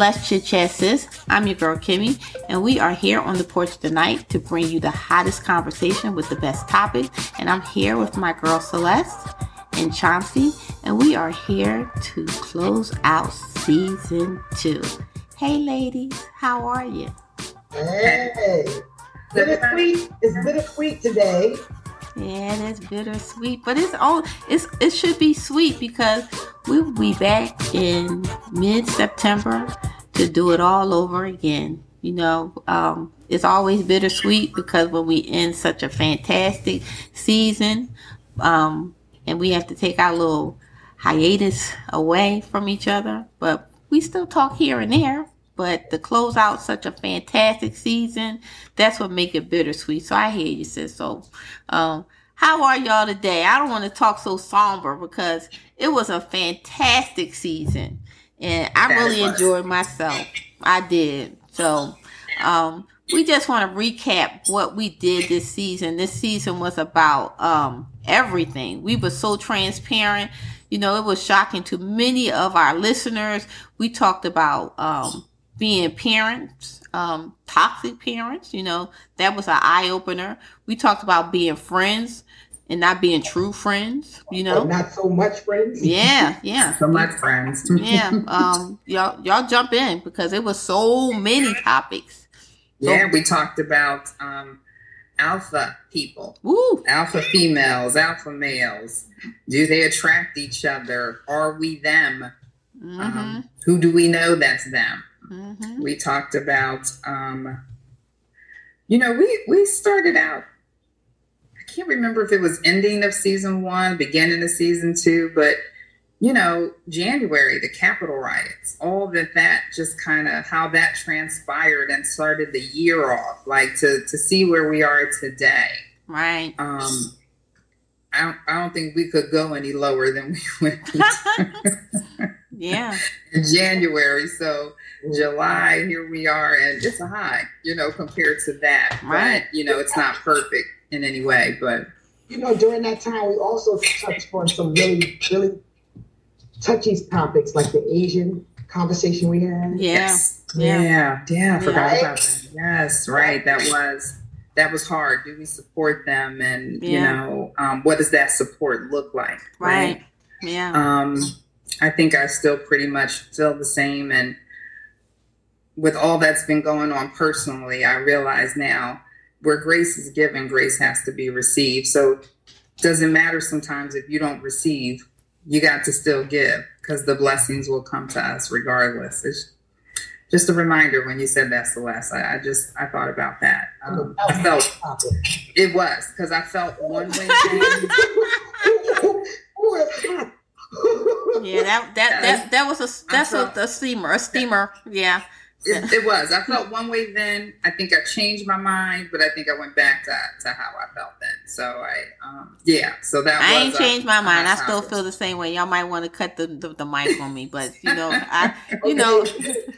Let's Chit Chat Sis. I'm your girl Kimmy, and we are here on the porch tonight to bring you the hottest conversation with the best topics. And I'm here with my girl Celeste and Chauncey, and we are here to close out season two. Hey, ladies, how are you? Hey, bittersweet. It's bittersweet today. Yeah, it's bittersweet, but it's all it's it should be sweet because we will be back in mid September to do it all over again. You know, um, it's always bittersweet because when we end such a fantastic season, um, and we have to take our little hiatus away from each other, but we still talk here and there. But to close out such a fantastic season, that's what make it bittersweet. So I hear you, sis. So, um, how are y'all today? I don't want to talk so somber because it was a fantastic season, and I really enjoyed myself. I did. So, um, we just want to recap what we did this season. This season was about um, everything. We were so transparent. You know, it was shocking to many of our listeners. We talked about um, being parents, um, toxic parents, you know, that was an eye opener. We talked about being friends and not being true friends, you know. Not so much friends. Yeah, yeah. so much friends. yeah. Um y'all y'all jump in because it was so many topics. So, yeah, we talked about um alpha people. Woo. Alpha females, alpha males. Do they attract each other? Are we them? Mm-hmm. Um, who do we know that's them? Mm-hmm. We talked about, um, you know, we we started out. I can't remember if it was ending of season one, beginning of season two, but you know, January, the Capitol riots, all that that just kind of how that transpired and started the year off, like to to see where we are today. Right. Um, I don't, I don't think we could go any lower than we went. yeah. In January, so July, here we are, and it's a high, you know, compared to that. Right. But, you know, it's not perfect in any way, but. You know, during that time, we also touched on some really, really touchy topics like the Asian conversation we had. Yeah. Yes. Yeah. Yeah. yeah I forgot about that. Yes. Right. That was. That was hard. Do we support them, and yeah. you know, um, what does that support look like? Right. right? Yeah. Um, I think I still pretty much feel the same, and with all that's been going on personally, I realize now where grace is given, grace has to be received. So it doesn't matter sometimes if you don't receive, you got to still give because the blessings will come to us regardless. It's just a reminder when you said that, Celeste. I, I just I thought about that. Um, I felt it was because I felt one way. yeah, that that that that was a that's a, a steamer, a steamer. Yeah. It, it, was. I felt one way then. I think I changed my mind, but I think I went back to, to how I felt then. So I, um, yeah. So that I was, ain't changed my mind. I still feel the same way. Y'all might want to cut the, the, the mic on me, but you know, I, you know,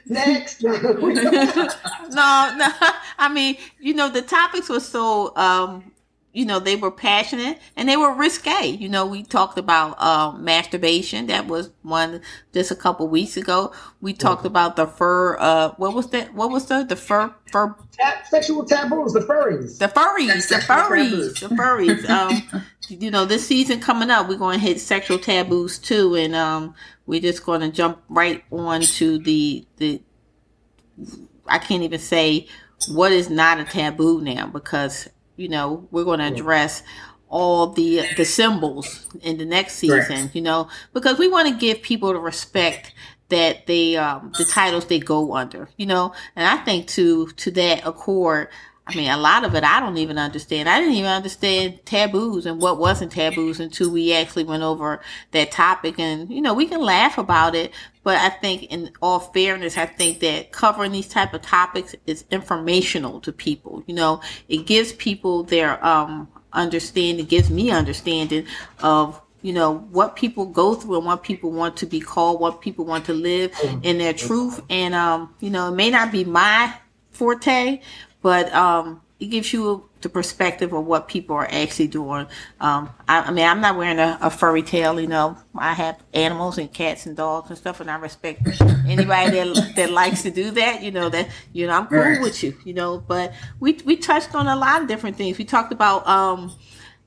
next. no, no. I mean, you know, the topics were so um you know they were passionate and they were risque. You know we talked about uh, masturbation. That was one just a couple weeks ago. We talked mm-hmm. about the fur uh what was that what was the the fur fur Ta- sexual taboos the furries. The furries the furries the furries. Um you know this season coming up we're going to hit sexual taboos too and um we're just going to jump right on to the the i can't even say what is not a taboo now because you know, we're going to address all the the symbols in the next season, you know, because we want to give people the respect that they um the titles they go under, you know. And I think to to that accord, I mean, a lot of it I don't even understand. I didn't even understand taboos and what wasn't taboos until we actually went over that topic. And, you know, we can laugh about it, but I think in all fairness, I think that covering these type of topics is informational to people. You know, it gives people their, um, understanding, gives me understanding of you know what people go through and what people want to be called what people want to live in their truth and um you know it may not be my forte but um, it gives you the perspective of what people are actually doing. Um, I, I, mean, I'm not wearing a, a, furry tail, you know. I have animals and cats and dogs and stuff, and I respect anybody that that likes to do that. You know that you know I'm cool right. with you, you know. But we we touched on a lot of different things. We talked about um,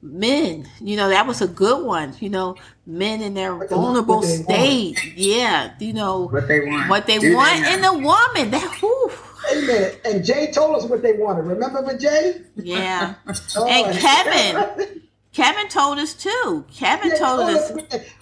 men. You know that was a good one. You know, men in their what vulnerable state. Yeah, you know what they want. What they do want in a woman. That whew, Amen. And Jay told us what they wanted. Remember for Jay? Yeah. oh, and Kevin. Kevin told us too. Kevin yeah, told us.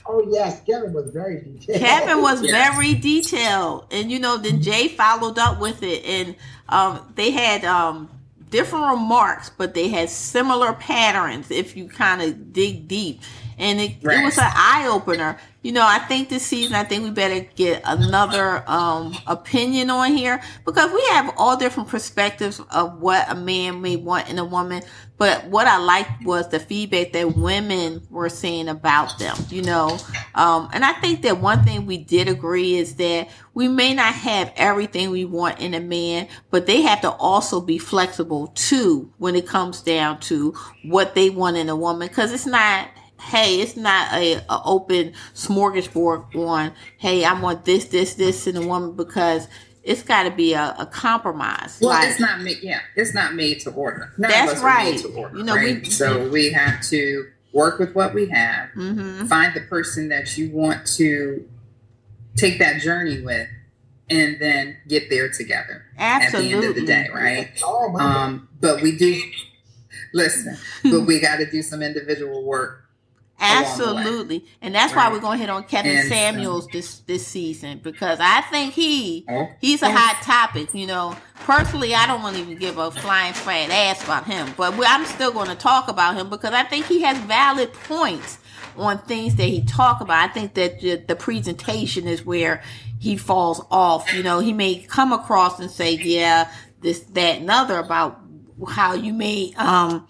Oh yes, Kevin was very detailed. Kevin was yes. very detailed, and you know, then Jay followed up with it, and um, they had um, different remarks, but they had similar patterns. If you kind of dig deep, and it, right. it was an eye opener. You know, I think this season, I think we better get another um, opinion on here because we have all different perspectives of what a man may want in a woman. But what I liked was the feedback that women were saying about them, you know. Um, and I think that one thing we did agree is that we may not have everything we want in a man, but they have to also be flexible too when it comes down to what they want in a woman because it's not hey, it's not a, a, open smorgasbord on, hey, I want this, this, this in a woman because it's got to be a, a, compromise. Well, like, it's not made. Yeah, it's not made to order. None that's right. Order, you know, right? we so we have to work with what we have. Mm-hmm. Find the person that you want to take that journey with, and then get there together. Absolutely. At the end of the day, right? Oh, um, but we do listen. but we got to do some individual work Absolutely, and that's right. why we're going to hit on Kevin and, Samuels this this season because I think he oh, he's a oh. hot topic. You know, personally, I don't want to even give a flying fat ass about him, but I'm still going to talk about him because I think he has valid points on things that he talk about. I think that the, the presentation is where he falls off. You know, he may come across and say, "Yeah, this, that, and other" about how you may um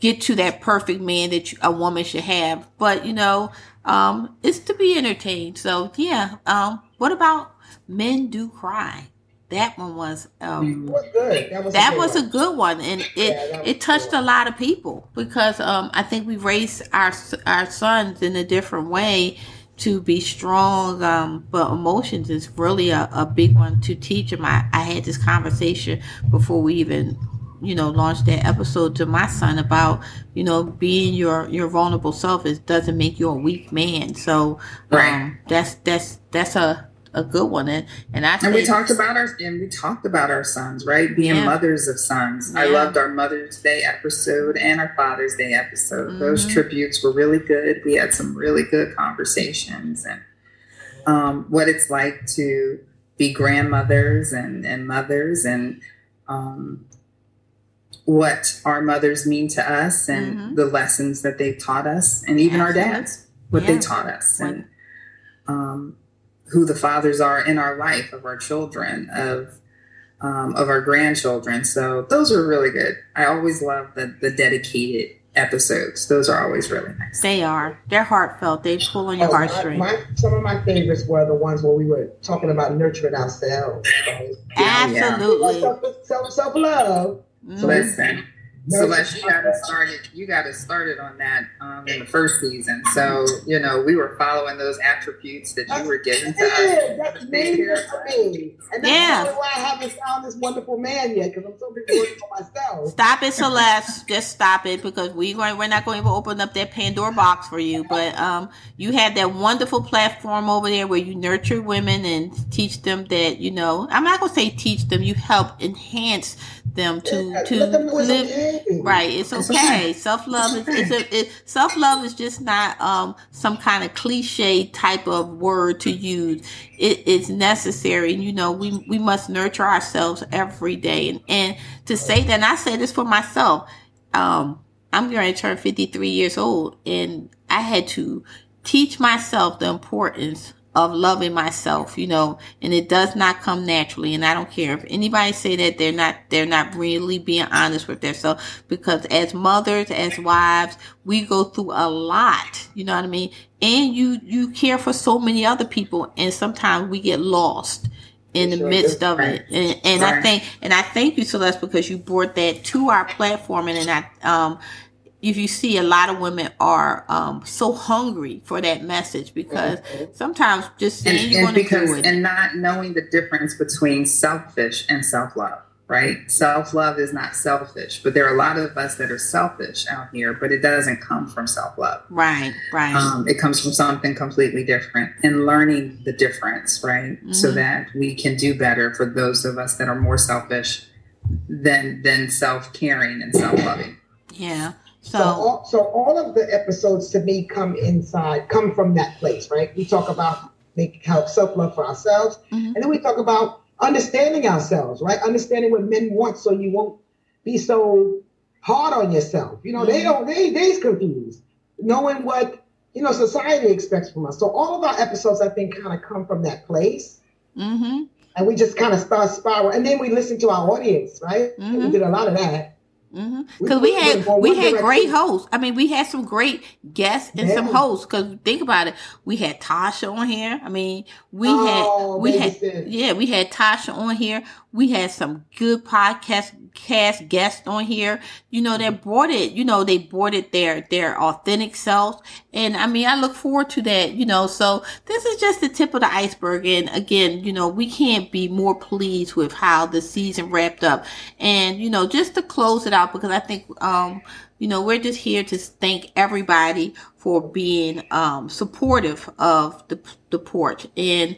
get to that perfect man that you, a woman should have. But you know, um, it's to be entertained. So yeah. Um, what about men do cry? That one was um, was good. That was, that a, was a good one, and it yeah, it touched a lot of people because um, I think we raised our our sons in a different way to be strong. Um, but emotions is really a, a big one to teach them. I, I had this conversation before we even you know launched that episode to my son about you know being your your vulnerable self it doesn't make you a weak man so right. um that's that's that's a a good one and and I and we talked about our and we talked about our sons right being yeah. mothers of sons yeah. I loved our Mother's Day episode and our Father's Day episode mm-hmm. those tributes were really good we had some really good conversations and um, what it's like to be grandmothers and and mothers and um, what our mothers mean to us and mm-hmm. the lessons that they've taught us, and even Absolutely. our dads, what yeah. they taught us, and um, who the fathers are in our life of our children, of um, of our grandchildren. So those are really good. I always love the the dedicated episodes. Those are always really nice. They are. They're heartfelt. They pull on your oh, heartstrings. some of my favorites were the ones where we were talking about nurturing ourselves. Absolutely. Self, self love. So listen, Celeste, you got us started. You got us started on that um, in the first season. So you know we were following those attributes that you were given to us. That's major for me, and that's yeah. why I haven't found this wonderful man yet because I'm so busy working for myself. Stop it, Celeste. Just stop it because we going we're not going to open up that Pandora box for you. But um, you have that wonderful platform over there where you nurture women and teach them that you know. I'm not going to say teach them. You help enhance them to yeah, to live okay. right. It's okay. Self love is it's a, it, self love is just not um some kind of cliche type of word to use. It is necessary. and You know, we we must nurture ourselves every day. And and to say that, and I say this for myself. Um, I'm going to turn 53 years old, and I had to teach myself the importance of loving myself, you know, and it does not come naturally. And I don't care if anybody say that they're not, they're not really being honest with themselves because as mothers, as wives, we go through a lot, you know what I mean? And you, you care for so many other people and sometimes we get lost in the midst of it. And, and right. I think, and I thank you, Celeste, because you brought that to our platform. And, and I, um, if you see a lot of women are um, so hungry for that message because mm-hmm. sometimes just saying and, you want to do it. and not knowing the difference between selfish and self-love right? Self-love is not selfish but there are a lot of us that are selfish out here but it doesn't come from self-love. Right right. Um, it comes from something completely different and learning the difference right? Mm-hmm. so that we can do better for those of us that are more selfish than than self-caring and self-loving. Yeah so, so all, so all of the episodes to me come inside, come from that place, right? We talk about make help self love for ourselves, mm-hmm. and then we talk about understanding ourselves, right? Understanding what men want, so you won't be so hard on yourself. You know, mm-hmm. they don't they they's confused, knowing what you know society expects from us. So all of our episodes, I think, kind of come from that place. Mm-hmm. And we just kind of start spiral, and then we listen to our audience, right? We mm-hmm. did a lot of that. Because mm-hmm. we, we, had we had great hosts. I mean, we had some great guests and yeah. some hosts. Because think about it, we had Tasha on here. I mean, we oh, had we had yeah, we had Tasha on here. We had some good podcast cast guests on here, you know, that brought it, you know, they brought it their, their authentic selves. And I mean, I look forward to that, you know, so this is just the tip of the iceberg. And again, you know, we can't be more pleased with how the season wrapped up. And, you know, just to close it out, because I think, um, you know, we're just here to thank everybody for being um, supportive of the, the porch and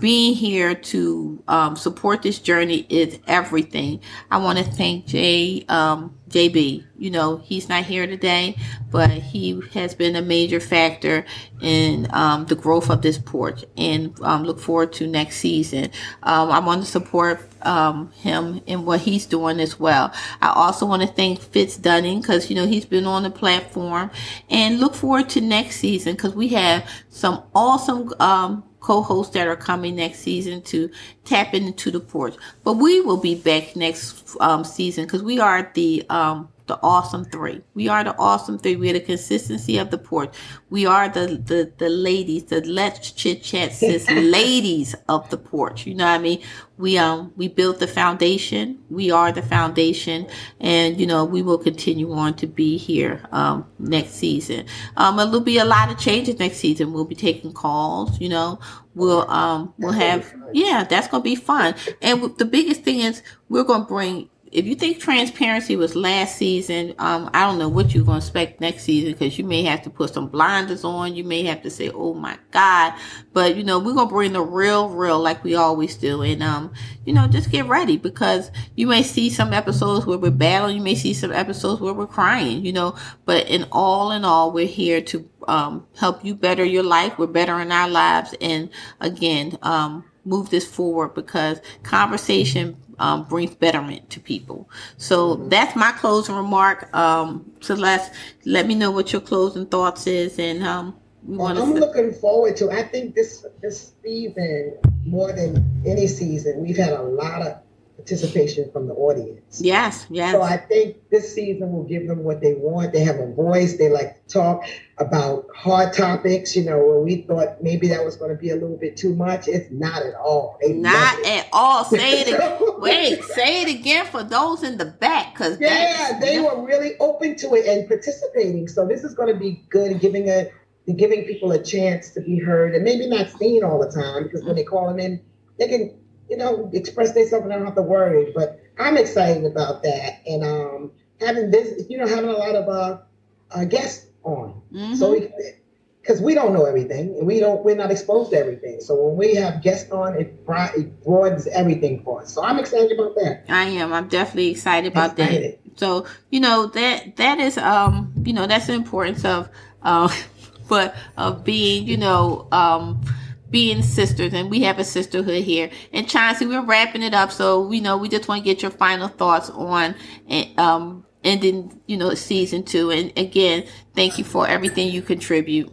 being here to um, support this journey is everything. I want to thank Jay, um, JB. You know, he's not here today, but he has been a major factor in um, the growth of this porch and um, look forward to next season. Um, I want to support um, him in what he's doing as well. I also want to thank Fitz Dunning because, you know, he's been on the platform and look forward to next season because we have some awesome um, co-hosts that are coming next season to tap into the porch. But we will be back next um, season because we are the um, the awesome three. We are the awesome three. We are the consistency of the porch. We are the the, the ladies, the let's chit chat sis ladies of the porch. You know what I mean? We um we built the foundation. We are the foundation, and you know we will continue on to be here um next season. Um, it'll be a lot of changes next season. We'll be taking calls. You know, we'll um we'll have yeah that's gonna be fun. And the biggest thing is we're gonna bring if you think transparency was last season, um, I don't know what you're going to expect next season because you may have to put some blinders on. You may have to say, "Oh my God!" But you know, we're going to bring the real, real like we always do, and um, you know, just get ready because you may see some episodes where we're battling. You may see some episodes where we're crying. You know, but in all in all, we're here to um, help you better your life. We're better in our lives, and again, um, move this forward because conversation um, brings betterment to people. So that's my closing remark. Um, Celeste, let me know what your closing thoughts is, and um, we well, I'm looking forward to. I think this this season more than any season, we've had a lot of participation from the audience. Yes, yes. So I think this season will give them what they want. They have a voice. They like to talk about hard topics. You know, where we thought maybe that was going to be a little bit too much. It's not at all. They not at all. Say it. Again. Wait, say it again for those in the back, because yeah, they were really open to it and participating. So this is going to be good, giving a giving people a chance to be heard and maybe not seen all the time because when they call them in, they can you know, express themselves and I don't have to worry. But I'm excited about that. And um, having this, you know, having a lot of uh, uh guests on. Mm-hmm. So because we, we, don't know everything and we don't, we're not exposed to everything. So when we have guests on, it, it broadens everything for us. So I'm excited about that. I am. I'm definitely excited about excited. that. So, you know, that, that is, um, you know, that's the importance of, uh, but of being, you know, um, being sisters and we have a sisterhood here. And Chauncey we're wrapping it up so you know we just want to get your final thoughts on um ending you know season two. And again thank you for everything you contribute.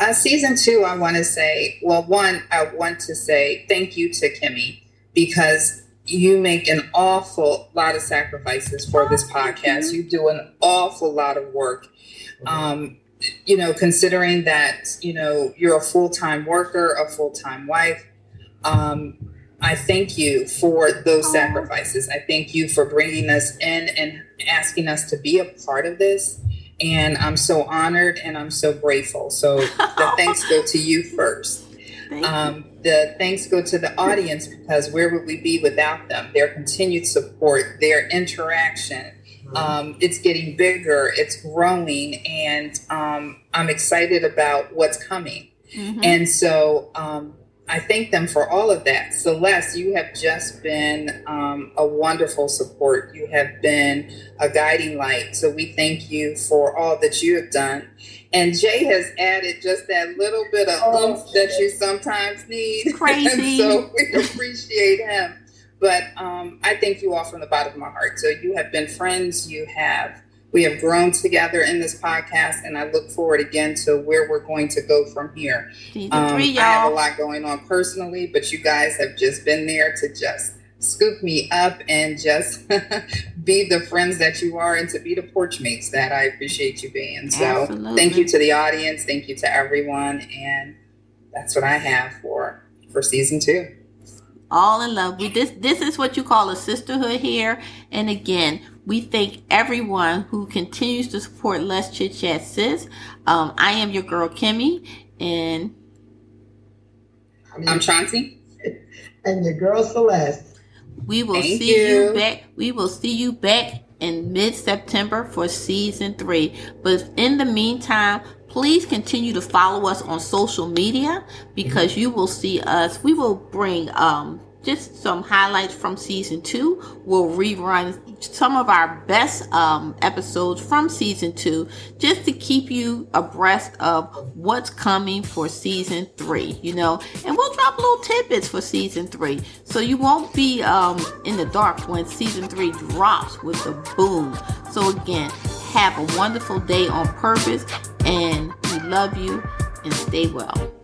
Uh, season two I want to say well one I want to say thank you to Kimmy because you make an awful lot of sacrifices for this podcast. You do an awful lot of work. Um, you know, considering that, you know, you're a full time worker, a full time wife, um, I thank you for those sacrifices. I thank you for bringing us in and asking us to be a part of this. And I'm so honored and I'm so grateful. So the thanks go to you first. Um, the thanks go to the audience because where would we be without them? Their continued support, their interaction. Um, it's getting bigger, it's growing, and um, I'm excited about what's coming. Mm-hmm. And so um, I thank them for all of that. Celeste, you have just been um, a wonderful support. You have been a guiding light. So we thank you for all that you have done. And Jay has added just that little bit of oh, oomph that you sometimes need. Crazy. so we appreciate him. But um, I thank you all from the bottom of my heart. So you have been friends. You have we have grown together in this podcast, and I look forward again to where we're going to go from here. Um, three, I have a lot going on personally, but you guys have just been there to just scoop me up and just be the friends that you are and to be the porch mates that I appreciate you being. So Absolutely. thank you to the audience, thank you to everyone, and that's what I have for for season two all in love. We this this is what you call a sisterhood here. And again, we thank everyone who continues to support Let's Chit Chat Sis. Um, I am your girl Kimmy, and I'm Chauncey, and your girl Celeste. We will thank see you. you back. We will see you back in mid September for season three. But in the meantime, please continue to follow us on social media because you will see us. We will bring um, just some highlights from season two. We'll rerun some of our best um, episodes from season two just to keep you abreast of what's coming for season three, you know. And we'll drop little tidbits for season three so you won't be um, in the dark when season three drops with the boom. So, again, have a wonderful day on purpose and we love you and stay well.